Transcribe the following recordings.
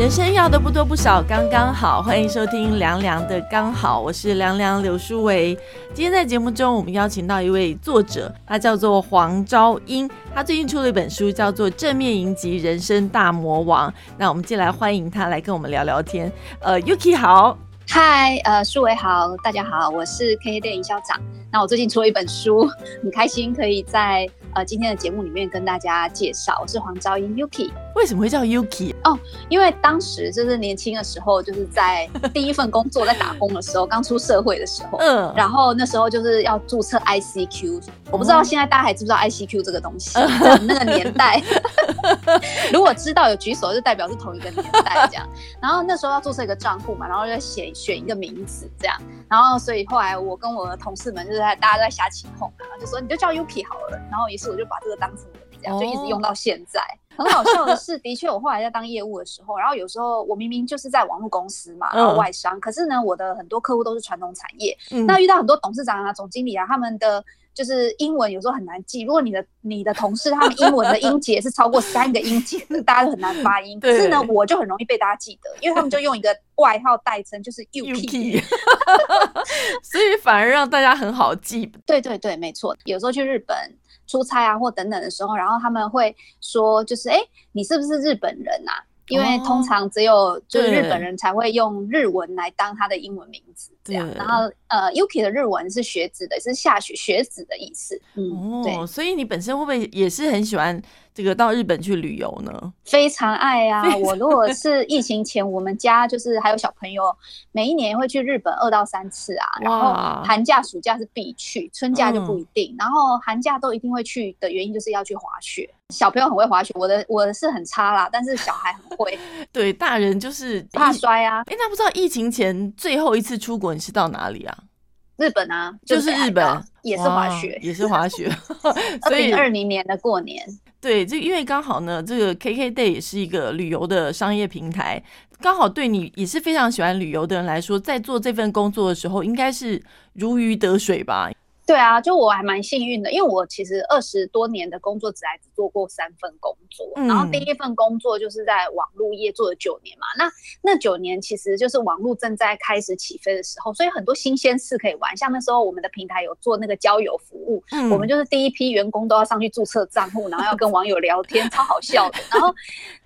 人生要的不多不少，刚刚好。欢迎收听凉凉的刚好，我是凉凉刘书维。今天在节目中，我们邀请到一位作者，他叫做黄昭英，他最近出了一本书，叫做《正面迎击人生大魔王》。那我们进来欢迎他来跟我们聊聊天。呃，Yuki 好，嗨，呃，书维好，大家好，我是 K K 店营销长。那我最近出了一本书，很开心可以在。呃，今天的节目里面跟大家介绍，我是黄昭英 Yuki。为什么会叫 Yuki？哦，因为当时就是年轻的时候，就是在第一份工作在打工的时候，刚出社会的时候，嗯，然后那时候就是要注册 ICQ，我不知道现在大家还知不知道 ICQ 这个东西，在那个年代，如果知道有举手，就代表是同一个年代这样。然后那时候要注册一个账户嘛，然后就写选一个名字这样，然后所以后来我跟我的同事们就是在大家都在瞎起哄，然后就说你就叫 Yuki 好了，然后于。是，我就把这个当成我的这样，就一直用到现在。很好笑的是，的确，我后来在当业务的时候，然后有时候我明明就是在网络公司嘛，然后外商，可是呢，我的很多客户都是传统产业。那遇到很多董事长啊、总经理啊，他们的就是英文有时候很难记。如果你的你的同事他们英文的音节是超过三个音节，大家都很难发音。可是呢，我就很容易被大家记得，因为他们就用一个外号代称，就是 UK，所以反而让大家很好记。对对对，没错。有时候去日本。出差啊，或等等的时候，然后他们会说，就是哎，你是不是日本人啊？因为通常只有就是日本人才会用日文来当他的英文名字，这样。然后呃，Yuki 的日文是雪子的，是下雪雪子的意思。嗯，对。所以你本身会不会也是很喜欢？这个到日本去旅游呢，非常爱啊！我如果是疫情前，我们家就是还有小朋友，每一年会去日本二到三次啊。然后寒假、暑假是必去，春假就不一定。然后寒假都一定会去的原因，就是要去滑雪。小朋友很会滑雪，我的我是很差啦，但是小孩很会。对，大人就是怕摔啊。哎，那不知道疫情前最后一次出国你是到哪里啊？日本啊，就是日本，也是滑雪，也是滑雪。二零二零年的过年。对，这因为刚好呢，这个 KK Day 也是一个旅游的商业平台，刚好对你也是非常喜欢旅游的人来说，在做这份工作的时候，应该是如鱼得水吧。对啊，就我还蛮幸运的，因为我其实二十多年的工作只来只做过三份工作，然后第一份工作就是在网络业做了九年嘛。那那九年其实就是网络正在开始起飞的时候，所以很多新鲜事可以玩。像那时候我们的平台有做那个交友服务，我们就是第一批员工都要上去注册账户，然后要跟网友聊天，超好笑的。然后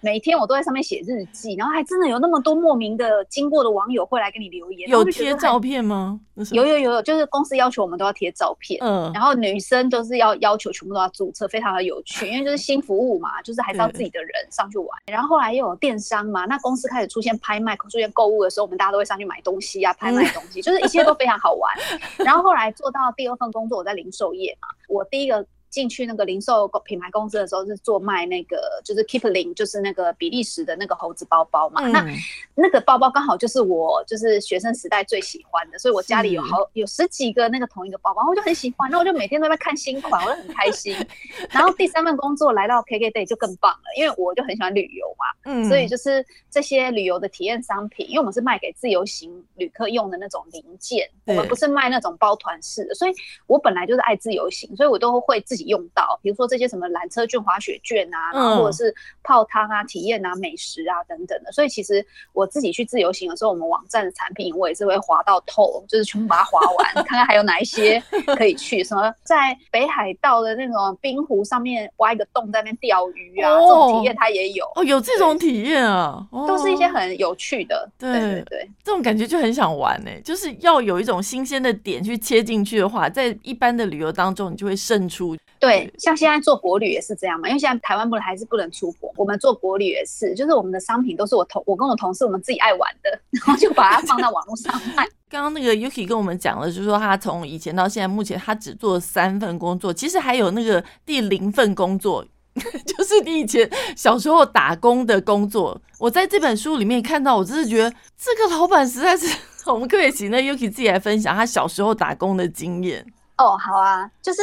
每天我都在上面写日记，然后还真的有那么多莫名的经过的网友会来给你留言。有贴照片吗？有有有有，就是公司要求我们都要贴照。片，嗯，然后女生都是要要求全部都要注册，非常的有趣，因为就是新服务嘛，就是还是要自己的人上去玩。然后后来又有电商嘛，那公司开始出现拍卖、出现购物的时候，我们大家都会上去买东西啊，拍卖东西，就是一切都非常好玩。然后后来做到第二份工作，我在零售业嘛，我第一个。进去那个零售品牌公司的时候，是做卖那个就是 Keepling，就是那个比利时的那个猴子包包嘛。那那个包包刚好就是我就是学生时代最喜欢的，所以我家里有好有十几个那个同一个包包，我就很喜欢，那我就每天都在看新款，我就很开心。然后第三份工作来到 KK Day 就更棒了，因为我就很喜欢旅游嘛，嗯，所以就是这些旅游的体验商品，因为我们是卖给自由行旅客用的那种零件，我们不是卖那种包团式的，所以我本来就是爱自由行，所以我都会自己。用到，比如说这些什么缆车券、滑雪券啊，然后或者是泡汤啊、体验啊、美食啊等等的。所以其实我自己去自由行的时候，我们网站的产品我也是会滑到透，就是全部把它滑完，看看还有哪一些可以去。什么在北海道的那种冰湖上面挖一个洞在那边钓鱼啊，这种体验它也有。哦，有这种体验啊，都是一些很有趣的。对对对，这种感觉就很想玩呢，就是要有一种新鲜的点去切进去的话，在一般的旅游当中，你就会胜出。对，像现在做国旅也是这样嘛，因为现在台湾不能还是不能出国，我们做国旅也是，就是我们的商品都是我同我跟我同事我们自己爱玩的，然后就把它放到网络上卖。刚刚那个 Yuki 跟我们讲了，就是说他从以前到现在，目前他只做三份工作，其实还有那个第零份工作，就是你以前小时候打工的工作。我在这本书里面看到，我真是觉得这个老板实在是，我们可以请那 Yuki 自己来分享他小时候打工的经验。哦，好啊，就是。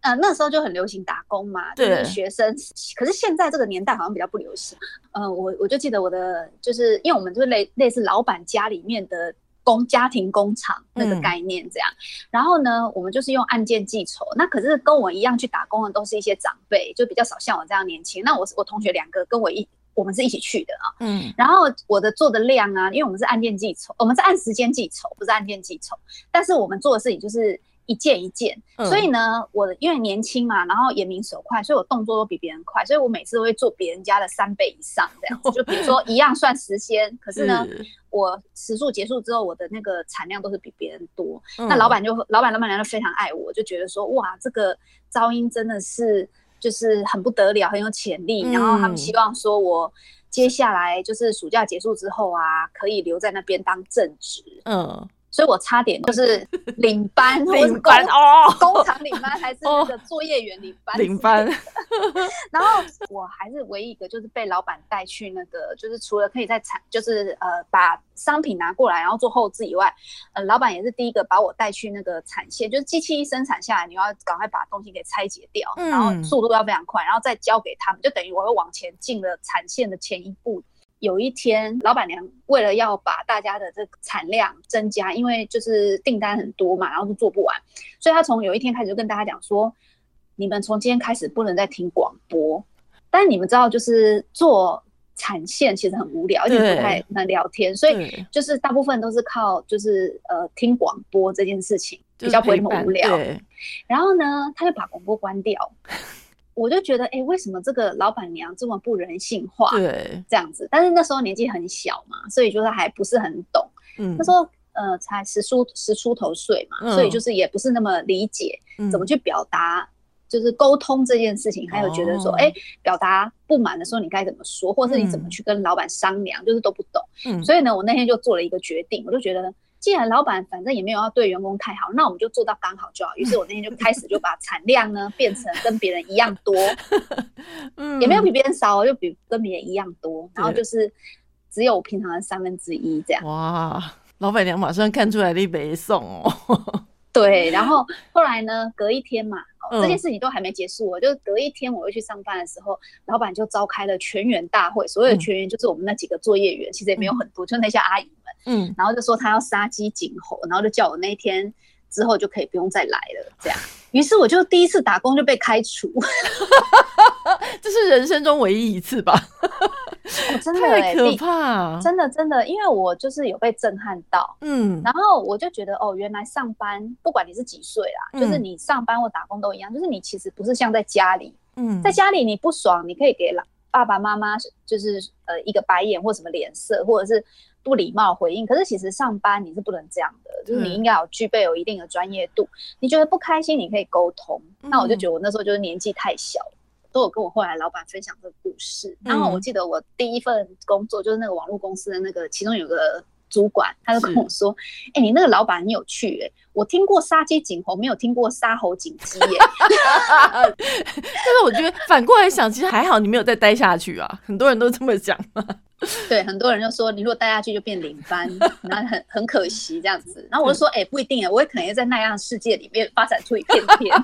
呃，那时候就很流行打工嘛，就是学生。可是现在这个年代好像比较不流行。呃，我我就记得我的，就是因为我们就是类类似老板家里面的工家庭工厂那个概念这样。然后呢，我们就是用按件计酬。那可是跟我一样去打工的都是一些长辈，就比较少像我这样年轻。那我我同学两个跟我一。我们是一起去的啊。嗯，然后我的做的量啊，因为我们是按件计酬，我们是按时间计酬，不是按件计酬。但是我们做的事情就是一件一件，所以呢，我因为年轻嘛，然后眼明手快，所以我动作都比别人快，所以我每次都会做别人家的三倍以上这样。就比如说一样算时间，可是呢，我时数结束之后，我的那个产量都是比别人多。那老板就老板老板娘就非常爱我，就觉得说哇，这个噪音真的是。就是很不得了，很有潜力。然后他们希望说，我接下来就是暑假结束之后啊，可以留在那边当正职。嗯。所以我差点就是领班，领班哦，工厂领班还是那个作业员领班，领班。然后我还是唯一一个就是被老板带去那个，就是除了可以在产，就是呃把商品拿过来然后做后置以外，呃老板也是第一个把我带去那个产线，就是机器一生产下来，你要赶快把东西给拆解掉，然后速度要非常快，然后再交给他们，就等于我又往前进了产线的前一步。有一天，老板娘为了要把大家的这个产量增加，因为就是订单很多嘛，然后都做不完，所以她从有一天开始就跟大家讲说：“你们从今天开始不能再听广播。”但是你们知道，就是做产线其实很无聊，而且不太能聊天，所以就是大部分都是靠就是呃听广播这件事情比较不会那么无聊。然后呢，他就把广播关掉。我就觉得，哎，为什么这个老板娘这么不人性化？对，这样子。但是那时候年纪很小嘛，所以就是还不是很懂。嗯，那时候呃才十出十出头岁嘛，所以就是也不是那么理解怎么去表达，就是沟通这件事情，还有觉得说，哎，表达不满的时候你该怎么说，或者是你怎么去跟老板商量，就是都不懂。嗯，所以呢，我那天就做了一个决定，我就觉得。既然老板反正也没有要对员工太好，那我们就做到刚好就好。于是我那天就开始就把产量呢 变成跟别人一样多，嗯，也没有比别人少，就比跟别人一样多，然后就是只有平常的三分之一这样。哇，老板娘马上看出来你没送哦。对，然后后来呢，隔一天嘛，这件事情都还没结束，我就隔一天我又去上班的时候，老板就召开了全员大会，所有的全员就是我们那几个作业员，其实也没有很多，就那些阿姨们。嗯，然后就说他要杀鸡儆猴，然后就叫我那一天之后就可以不用再来了，这样。于是我就第一次打工就被开除，这是人生中唯一一次吧？真的 太可怕，真的真的，因为我就是有被震撼到，嗯，然后我就觉得哦，原来上班不管你是几岁啦，就是你上班或打工都一样，就是你其实不是像在家里，嗯，在家里你不爽，你可以给老爸爸妈妈就是呃一个白眼或什么脸色，或者是。不礼貌回应，可是其实上班你是不能这样的，就是你应该有具备有一定的专业度。你觉得不开心，你可以沟通。那我就觉得我那时候就是年纪太小，都有跟我后来老板分享这个故事。然后我记得我第一份工作就是那个网络公司的那个，其中有个主管，他就跟我说：“哎，你那个老板很有趣，哎，我听过杀鸡儆猴，没有听过杀猴警鸡。”耶。但是我觉得反过来想，其实还好，你没有再待下去啊。很多人都这么讲。对，很多人就说你如果待下去就变领班，然后很很可惜这样子。然后我就说，哎，不一定啊，我也可能要在那样的世界里面发展出一片天，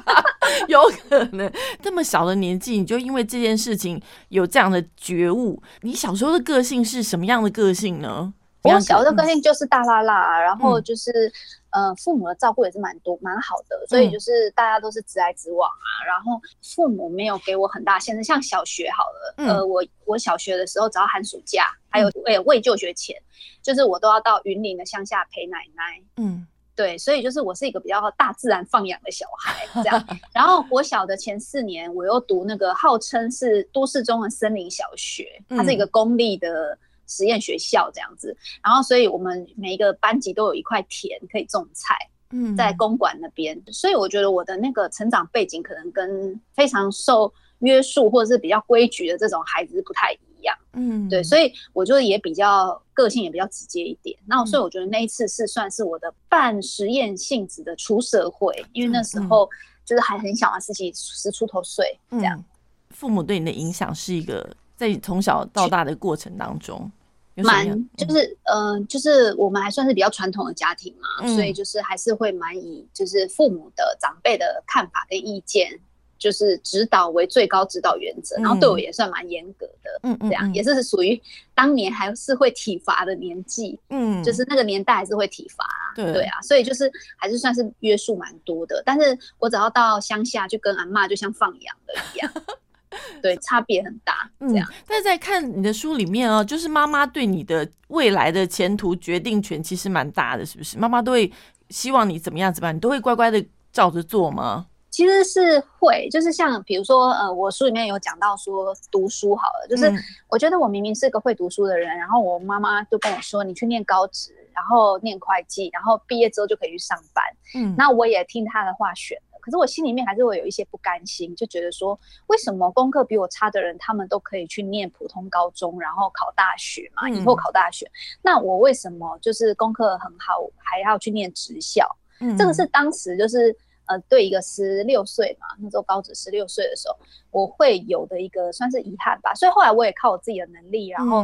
有可能。这么小的年纪，你就因为这件事情有这样的觉悟。你小时候的个性是什么样的个性呢？我小时候个性就是大辣辣，然后就是。呃，父母的照顾也是蛮多蛮好的，所以就是大家都是直来直往啊。然后父母没有给我很大限制，像小学好了，呃，我我小学的时候只要寒暑假，还有为未就学前，就是我都要到云林的乡下陪奶奶。嗯，对，所以就是我是一个比较大自然放养的小孩这样。然后国小的前四年，我又读那个号称是都市中的森林小学，它是一个公立的。实验学校这样子，然后所以我们每一个班级都有一块田可以种菜，嗯，在公馆那边，所以我觉得我的那个成长背景可能跟非常受约束或者是比较规矩的这种孩子不太一样，嗯，对，所以我觉得也比较个性也比较直接一点。那所以我觉得那一次是算是我的半实验性质的出社会，因为那时候就是还很小啊，十几十出头岁这样。父母对你的影响是一个。在从小到大的过程当中，蛮就是嗯，就是我们还算是比较传统的家庭嘛，所以就是还是会蛮以就是父母的长辈的看法跟意见，就是指导为最高指导原则，然后对我也算蛮严格的，嗯嗯，这样也是属于当年还是会体罚的年纪，嗯，就是那个年代还是会体罚，对对啊，所以就是还是算是约束蛮多的，但是我只要到乡下就跟阿妈就像放羊的一样。对，差别很大。这样，但是在看你的书里面哦，就是妈妈对你的未来的前途决定权其实蛮大的，是不是？妈妈都会希望你怎么样怎么样？你都会乖乖的照着做吗？其实是会，就是像比如说，呃，我书里面有讲到说读书好了，就是我觉得我明明是个会读书的人，然后我妈妈就跟我说，你去念高职，然后念会计，然后毕业之后就可以去上班。嗯，那我也听她的话选了，可是我心里面还是会有一些不甘心，就觉得说，为什么功课比我差的人，他们都可以去念普通高中，然后考大学嘛，以后考大学，那我为什么就是功课很好，还要去念职校？嗯，这个是当时就是。呃，对一个十六岁嘛，那时候高职十六岁的时候，我会有的一个算是遗憾吧。所以后来我也靠我自己的能力，然后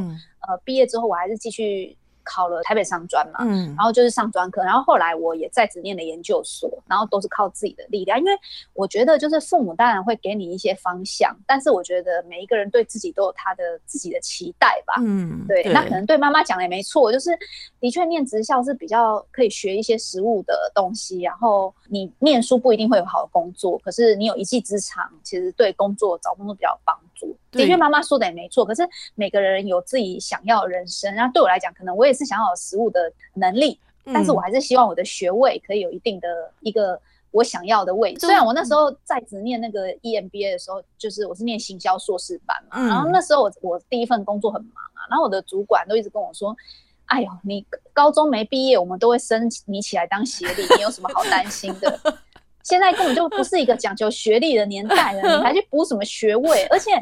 呃，毕业之后我还是继续。考了台北上专嘛，嗯，然后就是上专科，然后后来我也在职念了研究所，然后都是靠自己的力量，因为我觉得就是父母当然会给你一些方向，但是我觉得每一个人对自己都有他的自己的期待吧，嗯，对，那可能对妈妈讲的也没错，就是的确念职校是比较可以学一些实务的东西，然后你念书不一定会有好的工作，可是你有一技之长，其实对工作找工作比较有帮助。的确，妈妈说的也没错。可是每个人有自己想要的人生，然后对我来讲，可能我也是想要有实务的能力，但是我还是希望我的学位可以有一定的一个我想要的位置。虽然我那时候在职念那个 EMBA 的时候，就是我是念行销硕士班嘛，然后那时候我我第一份工作很忙啊，然后我的主管都一直跟我说：“哎呦，你高中没毕业，我们都会升你起来当协理，你有什么好担心的？” 现在根本就不是一个讲究学历的年代了，你还去补什么学位？而且，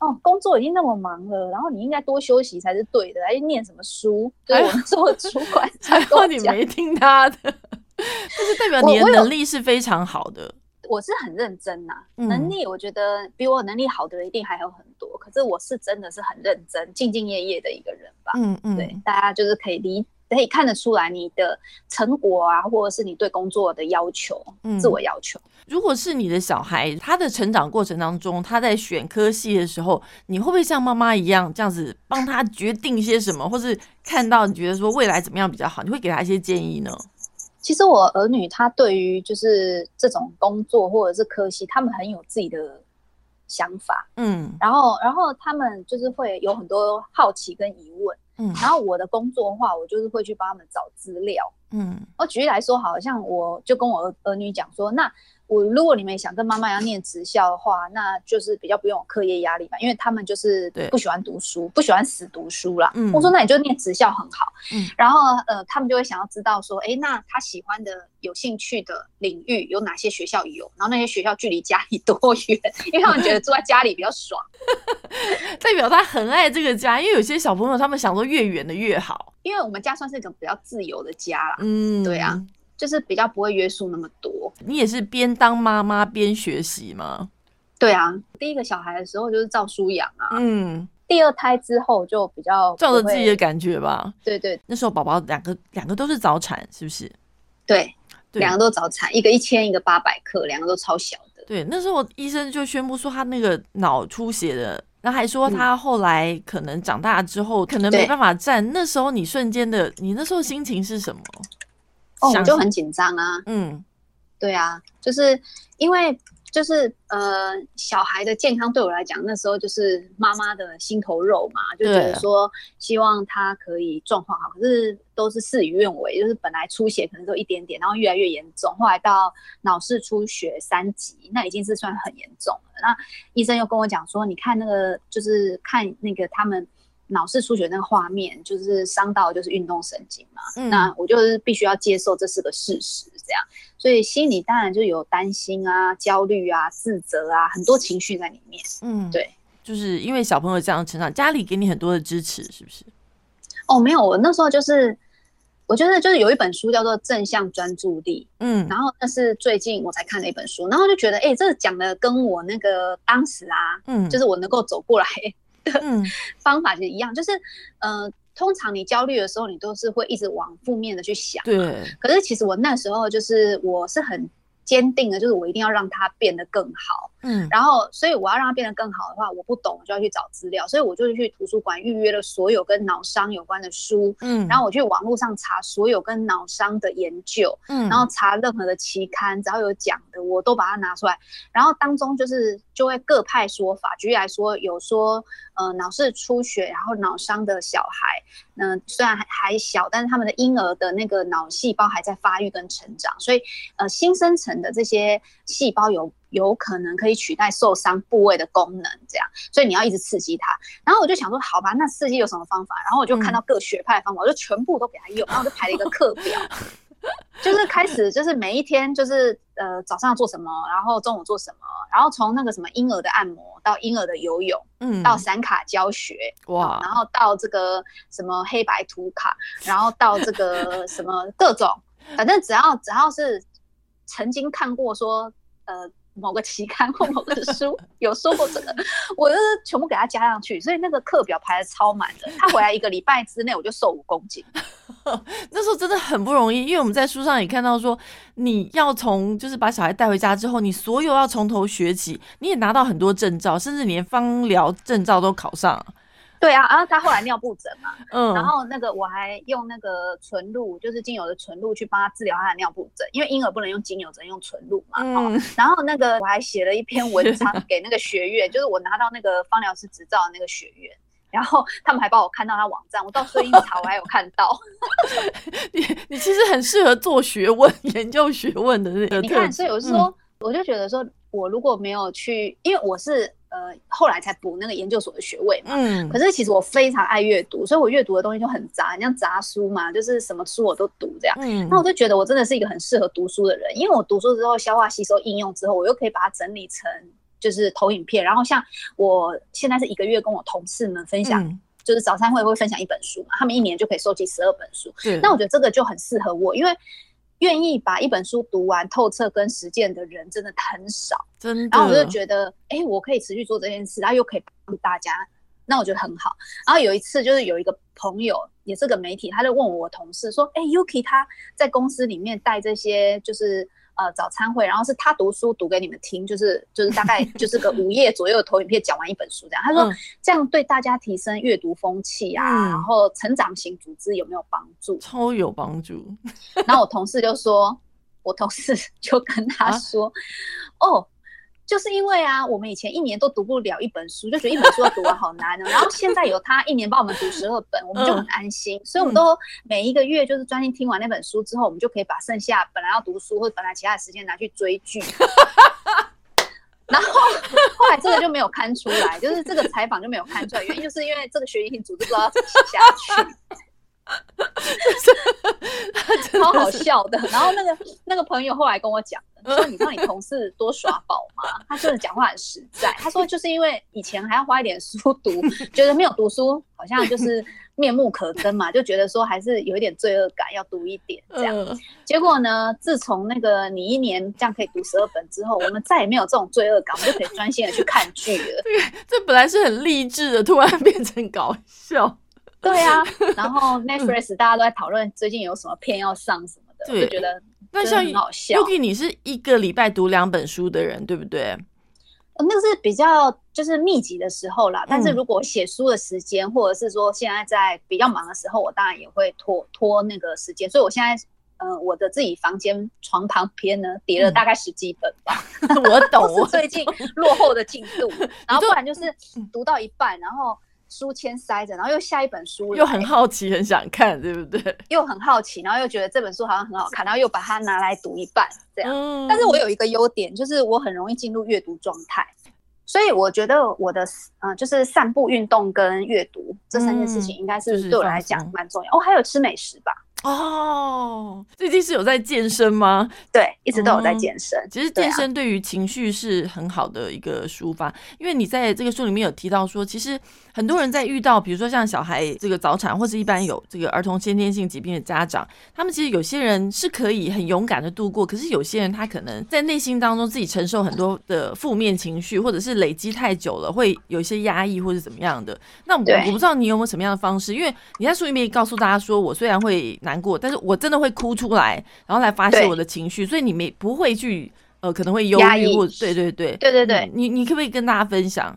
哦，工作已经那么忙了，然后你应该多休息才是对的，还去念什么书？对我做主管，才说你没听他的，就是代表你的能力是非常好的。我是很认真呐，能力我觉得比我能力好的人一定还有很多，可是我是真的是很认真、兢兢业业的一个人吧。嗯嗯，对，大家就是可以理。可以看得出来你的成果啊，或者是你对工作的要求，嗯自我要求。如果是你的小孩，他的成长过程当中，他在选科系的时候，你会不会像妈妈一样这样子帮他决定些什么，或是看到你觉得说未来怎么样比较好，你会给他一些建议呢？其实我儿女他对于就是这种工作或者是科系，他们很有自己的想法，嗯，然后然后他们就是会有很多好奇跟疑问。嗯，然后我的工作的话，我就是会去帮他们找资料。嗯，我举例来说，好像我就跟我儿儿女讲说，那。我如果你们想跟妈妈要念职校的话，那就是比较不用有课业压力嘛，因为他们就是不喜欢读书，不喜欢死读书啦。嗯，我说那你就念职校很好。嗯，然后呃，他们就会想要知道说，哎，那他喜欢的、有兴趣的领域有哪些学校有？然后那些学校距离家里 多远？因为他们觉得住在家里比较爽，代表他很爱这个家。因为有些小朋友他们想说越远的越好，因为我们家算是一个比较自由的家啦。嗯，对啊。就是比较不会约束那么多。你也是边当妈妈边学习吗？对啊，第一个小孩的时候就是照书养啊。嗯。第二胎之后就比较照着自己的感觉吧。对对。那时候宝宝两个两个都是早产，是不是？对，两个都早产，一个一千，一个八百克，两个都超小的。对，那时候医生就宣布说他那个脑出血的，然后还说他后来可能长大之后可能没办法站。那时候你瞬间的，你那时候心情是什么？我就很紧张啊，嗯，对啊，就是因为就是呃，小孩的健康对我来讲，那时候就是妈妈的心头肉嘛，就觉得说希望他可以状况好，可是都是事与愿违，就是本来出血可能都一点点，然后越来越严重，后来到脑室出血三级，那已经是算很严重了。那医生又跟我讲说，你看那个就是看那个他们。脑室出血那个画面，就是伤到就是运动神经嘛。嗯，那我就是必须要接受这是个事实，这样，所以心里当然就有担心啊、焦虑啊、自责啊，很多情绪在里面。嗯，对，就是因为小朋友这样成长，家里给你很多的支持，是不是？哦，没有，我那时候就是，我觉得就是有一本书叫做《正向专注力》，嗯，然后那是最近我才看了一本书，然后就觉得，哎，这讲的跟我那个当时啊，嗯，就是我能够走过来。的方法其实一样，就是，呃，通常你焦虑的时候，你都是会一直往负面的去想。对。可是其实我那时候就是我是很坚定的，就是我一定要让它变得更好。嗯，然后所以我要让它变得更好的话，我不懂，我就要去找资料，所以我就去图书馆预约了所有跟脑伤有关的书，嗯，然后我去网络上查所有跟脑伤的研究，嗯，然后查任何的期刊，只要有讲的，我都把它拿出来，然后当中就是就会各派说法，举例来说，有说呃脑室出血然后脑伤的小孩，嗯，虽然还还小，但是他们的婴儿的那个脑细胞还在发育跟成长，所以呃新生成的这些细胞有。有可能可以取代受伤部位的功能，这样，所以你要一直刺激它。然后我就想说，好吧，那刺激有什么方法？然后我就看到各学派的方法，我就全部都给他用，然后就排了一个课表，就是开始就是每一天就是呃早上要做什么，然后中午做什么，然后从那个什么婴儿的按摩到婴儿的游泳，嗯，到散卡教学，哇，然后到这个什么黑白图卡，然后到这个什么各种，反正只要只要是曾经看过说呃。某个期刊 或某个书有说过这个，我就是全部给他加上去，所以那个课表排的超满的。他回来一个礼拜之内，我就瘦五公斤。那时候真的很不容易，因为我们在书上也看到说，你要从就是把小孩带回家之后，你所有要从头学起，你也拿到很多证照，甚至连方疗证照都考上。对啊，然后他后来尿布疹嘛，嗯，然后那个我还用那个纯露，就是精油的纯露去帮他治疗他的尿布疹，因为婴儿不能用精油，只能用纯露嘛。嗯，然后那个我还写了一篇文章 给那个学院，就是我拿到那个芳疗师执照的那个学院，然后他们还帮我看到他网站，我到睡鹰巢我还有看到。你你其实很适合做学问、研究学问的那个。你看，所以我是说，我就觉得说，我如果没有去，因为我是。呃，后来才补那个研究所的学位嘛。嗯。可是其实我非常爱阅读，所以我阅读的东西就很杂，像杂书嘛，就是什么书我都读这样。嗯。那我就觉得我真的是一个很适合读书的人，因为我读书之后消化吸收应用之后，我又可以把它整理成就是投影片。然后像我现在是一个月跟我同事们分享，就是早餐会会分享一本书嘛，他们一年就可以收集十二本书。那我觉得这个就很适合我，因为。愿意把一本书读完透彻跟实践的人真的很少，真的。然后我就觉得，哎，我可以持续做这件事，然后又可以帮助大家，那我觉得很好。然后有一次，就是有一个朋友也是个媒体，他就问我同事说，哎，Yuki 他在公司里面带这些，就是。呃，早餐会，然后是他读书读给你们听，就是就是大概 就是个五页左右的投影片，讲完一本书这样。他说这样对大家提升阅读风气啊，然后成长型组织有没有帮助？超有帮助。然后我同事就说，我同事就跟他说，哦。就是因为啊，我们以前一年都读不了一本书，就觉得一本书要读完好难呢。然后现在有他一年帮我们读十二本，我们就很安心。所以我们都每一个月就是专心听完那本书之后，我们就可以把剩下本来要读书或者本来其他的时间拿去追剧。然后后来这个就没有看出来，就是这个采访就没有看出来，原因就是因为这个学习型组织不知道怎么写下去。超好笑的。然后那个那个朋友后来跟我讲说：“你知道你同事多耍宝嘛？他真的讲话很实在。他说就是因为以前还要花一点书读，觉得没有读书好像就是面目可憎嘛，就觉得说还是有一点罪恶感，要读一点这样。结果呢，自从那个你一年这样可以读十二本之后，我们再也没有这种罪恶感，我们就可以专心的去看剧了。这本来是很励志的，突然变成搞笑。”对啊，然后 Netflix 大家都在讨论最近有什么片要上什么的，就觉得那像。Yuki，你是一个礼拜读两本书的人，对不对？那个是比较就是密集的时候啦。但是如果写书的时间，或者是说现在在比较忙的时候，我当然也会拖拖那个时间。所以我现在，呃，我的自己房间床旁边呢叠了大概十几本吧。我懂，我最近落后的进度。然后不然就是读到一半，然后。书签塞着，然后又下一本书，又很好奇，很想看，对不对？又很好奇，然后又觉得这本书好像很好看，然后又把它拿来读一半，这样。但是我有一个优点，就是我很容易进入阅读状态，所以我觉得我的嗯，就是散步、运动跟阅读这三件事情，应该是对我来讲蛮重要。哦，还有吃美食吧。哦，最近是有在健身吗？对，一直都有在健身。其实健身对于情绪是很好的一个抒发，因为你在这个书里面有提到说，其实很多人在遇到，比如说像小孩这个早产，或是一般有这个儿童先天性疾病的家长，他们其实有些人是可以很勇敢的度过，可是有些人他可能在内心当中自己承受很多的负面情绪，或者是累积太久了，会有一些压抑或者怎么样的。那我我不知道你有没有什么样的方式，因为你在书里面告诉大家说，我虽然会难。难过，但是我真的会哭出来，然后来发泄我的情绪，所以你没不会去呃可能会忧郁或对对对。对对对，你你可不可以跟大家分享？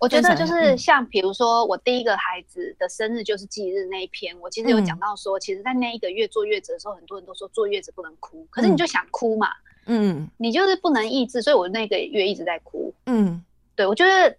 我觉得就是像比如说我第一个孩子的生日就是忌日那一篇，我其实有讲到说，其实，在那一个月坐月子的时候，很多人都说坐月子不能哭，可是你就想哭嘛，嗯，你就是不能抑制，所以我那个月一直在哭，嗯，对我觉得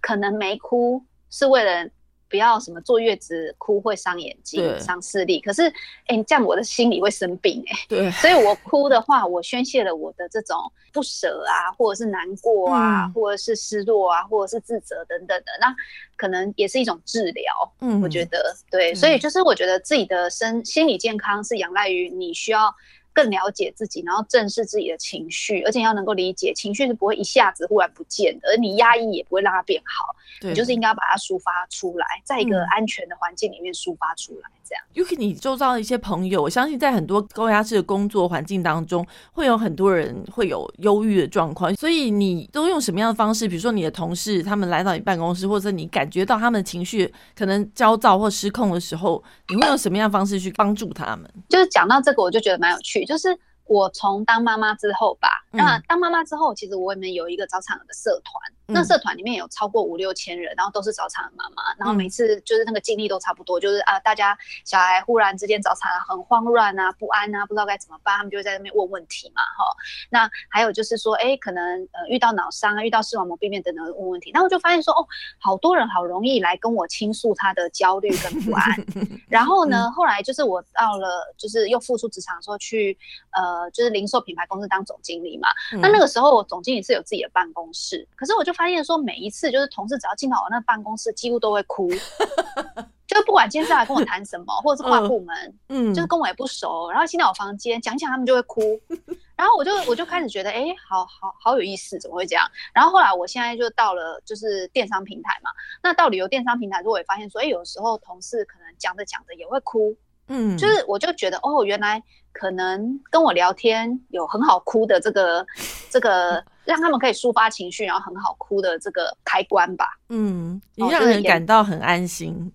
可能没哭是为了。不要什么坐月子哭会伤眼睛、伤视力，可是哎，这样我的心里会生病哎。对，所以我哭的话，我宣泄了我的这种不舍啊，或者是难过啊，或者是失落啊，或者是自责等等的，那可能也是一种治疗。嗯，我觉得对，所以就是我觉得自己的身心理健康是仰赖于你需要。更了解自己，然后正视自己的情绪，而且要能够理解情绪是不会一下子忽然不见的，而你压抑也不会让它变好。你就是应该把它抒发出来，在一个安全的环境里面抒发出来，这样。尤其你周遭的一些朋友，我相信在很多高压式的工作环境当中，会有很多人会有忧郁的状况。所以你都用什么样的方式？比如说你的同事他们来到你办公室，或者你感觉到他们的情绪可能焦躁或失控的时候，你会用什么样的方式去帮助他们？就是讲到这个，我就觉得蛮有趣，就是。我从当妈妈之后吧，那当妈妈之后，其实我们有一个早产儿的社团。那社团里面有超过五六千人，然后都是早产的妈妈，然后每次就是那个经历都差不多，就是啊，大家小孩忽然之间早产很慌乱啊、不安啊，不知道该怎么办，他们就会在那边问问题嘛，哈。那还有就是说，哎，可能呃遇到脑伤啊、遇到视网膜病变等等问问题，那我就发现说，哦，好多人好容易来跟我倾诉他的焦虑跟不安。然后呢，后来就是我到了就是又复出职场的时候去，呃，就是零售品牌公司当总经理嘛。那那个时候总经理是有自己的办公室，可是我就。发现说每一次就是同事只要进到我那办公室，几乎都会哭，就是不管今天是来跟我谈什么，或者是跨部门，嗯，就是跟我也不熟，然后进到我房间讲讲，他们就会哭，然后我就我就开始觉得，哎，好好好有意思，怎么会这样？然后后来我现在就到了就是电商平台嘛，那到旅游电商平台，我也发现说，哎，有时候同事可能讲着讲着也会哭，嗯，就是我就觉得，哦，原来可能跟我聊天有很好哭的这个这个。让他们可以抒发情绪，然后很好哭的这个开关吧。嗯，也让人感到很安心，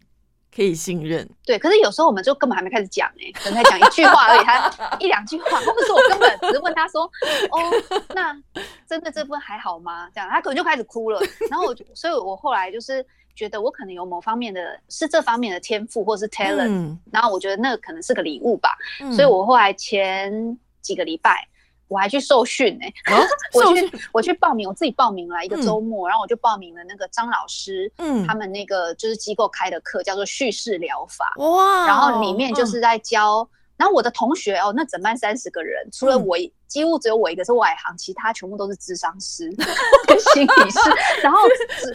可以信任。对，可是有时候我们就根本还没开始讲哎，可能才讲一句话而已，他 一两句话，或者是我根本只是问他说：“ 哦，那真的这部分还好吗？”这样他可能就开始哭了。然后我，所以我后来就是觉得我可能有某方面的是这方面的天赋，或是 talent。然后我觉得那个可能是个礼物吧。所以我后来前几个礼拜。我还去受训呢，我去我去报名，我自己报名了一个周末，然后我就报名了那个张老师，嗯，他们那个就是机构开的课，叫做叙事疗法，哇，然后里面就是在教。然后我的同学哦，那整班三十个人，除了我，几乎只有我一个是外行，其他全部都是智商师、跟心理师，然后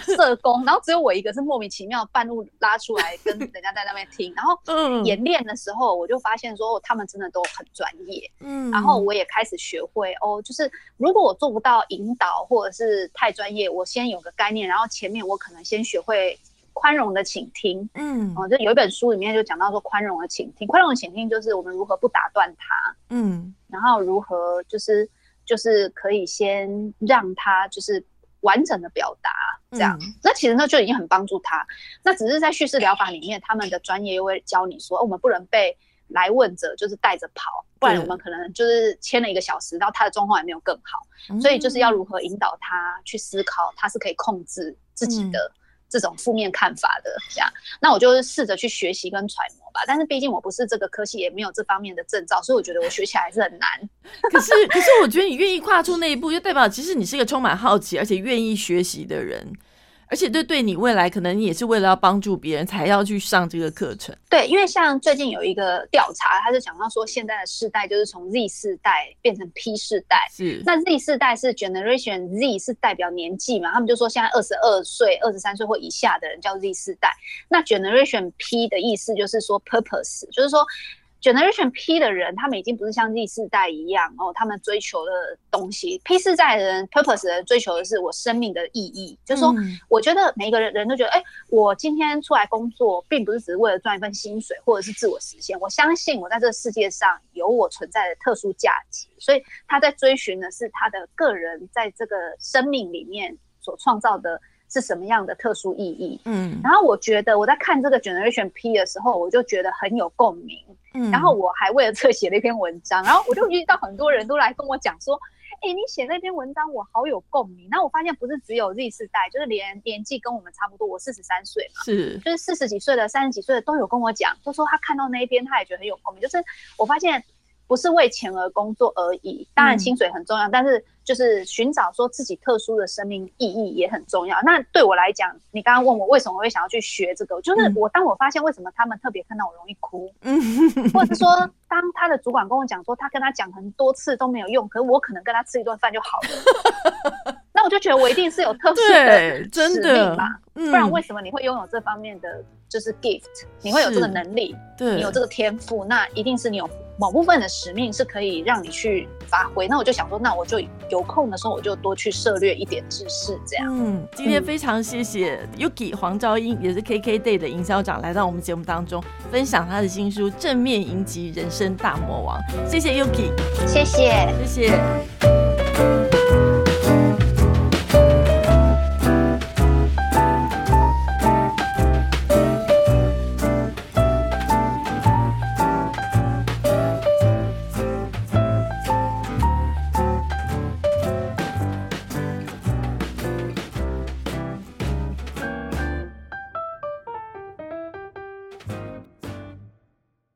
社工，然后只有我一个是莫名其妙半路拉出来跟 人家在那边听。然后演练的时候，我就发现说他们真的都很专业。嗯，然后我也开始学会哦，就是如果我做不到引导或者是太专业，我先有个概念，然后前面我可能先学会。宽容的倾听，嗯，哦，就有一本书里面就讲到说，宽容的倾听，宽容的倾听就是我们如何不打断他，嗯，然后如何就是就是可以先让他就是完整的表达，这样，那其实那就已经很帮助他。那只是在叙事疗法里面，他们的专业又会教你说，哦我们不能被来问者就是带着跑，不然我们可能就是签了一个小时，然后他的状况也没有更好，所以就是要如何引导他去思考，他是可以控制自己的。这种负面看法的这样，那我就试着去学习跟揣摩吧。但是毕竟我不是这个科系，也没有这方面的证照，所以我觉得我学起来还是很难。可是，可是我觉得你愿意跨出那一步，就代表其实你是一个充满好奇而且愿意学习的人。而且对对你未来可能也是为了要帮助别人才要去上这个课程。对，因为像最近有一个调查，他就讲到说，现在的世代就是从 Z 世代变成 P 世代。是。那 Z 世代是 Generation Z，是代表年纪嘛？他们就说现在二十二岁、二十三岁或以下的人叫 Z 世代。那 Generation P 的意思就是说 Purpose，就是说。Generation P 的人，他们已经不是像第四代一样哦，他们追求的东西。P 四代的人，Purpose 的人追求的是我生命的意义。就是说，我觉得每一个人人都觉得，哎，我今天出来工作，并不是只是为了赚一份薪水，或者是自我实现。我相信我在这个世界上有我存在的特殊价值，所以他在追寻的是他的个人在这个生命里面所创造的。是什么样的特殊意义？嗯，然后我觉得我在看这个 Generation P 的时候，我就觉得很有共鸣。嗯，然后我还为了这写了一篇文章，然后我就遇到很多人都来跟我讲说：“哎，你写那篇文章我好有共鸣。那我发现不是只有 Z 世代，就是连年纪跟我们差不多，我四十三岁嘛，是，就是四十几岁的、三十几岁的都有跟我讲，就说他看到那一篇，他也觉得很有共鸣。就是我发现。不是为钱而工作而已，当然薪水很重要，但是就是寻找说自己特殊的生命意义也很重要。那对我来讲，你刚刚问我为什么会想要去学这个，就是我当我发现为什么他们特别看到我容易哭，或者是说当他的主管跟我讲说他跟他讲很多次都没有用，可是我可能跟他吃一顿饭就好了，那我就觉得我一定是有特 殊的使命吧，不然为什么你会拥有这方面的？就是 gift，你会有这个能力，你有这个天赋，那一定是你有某部分的使命是可以让你去发挥。那我就想说，那我就有空的时候，我就多去涉略一点知识，这样。嗯，今天非常谢谢 Yuki 黄昭英，也是 KK Day 的营销长，来到我们节目当中分享他的新书《正面迎击人生大魔王》。谢谢 Yuki，谢谢，谢谢。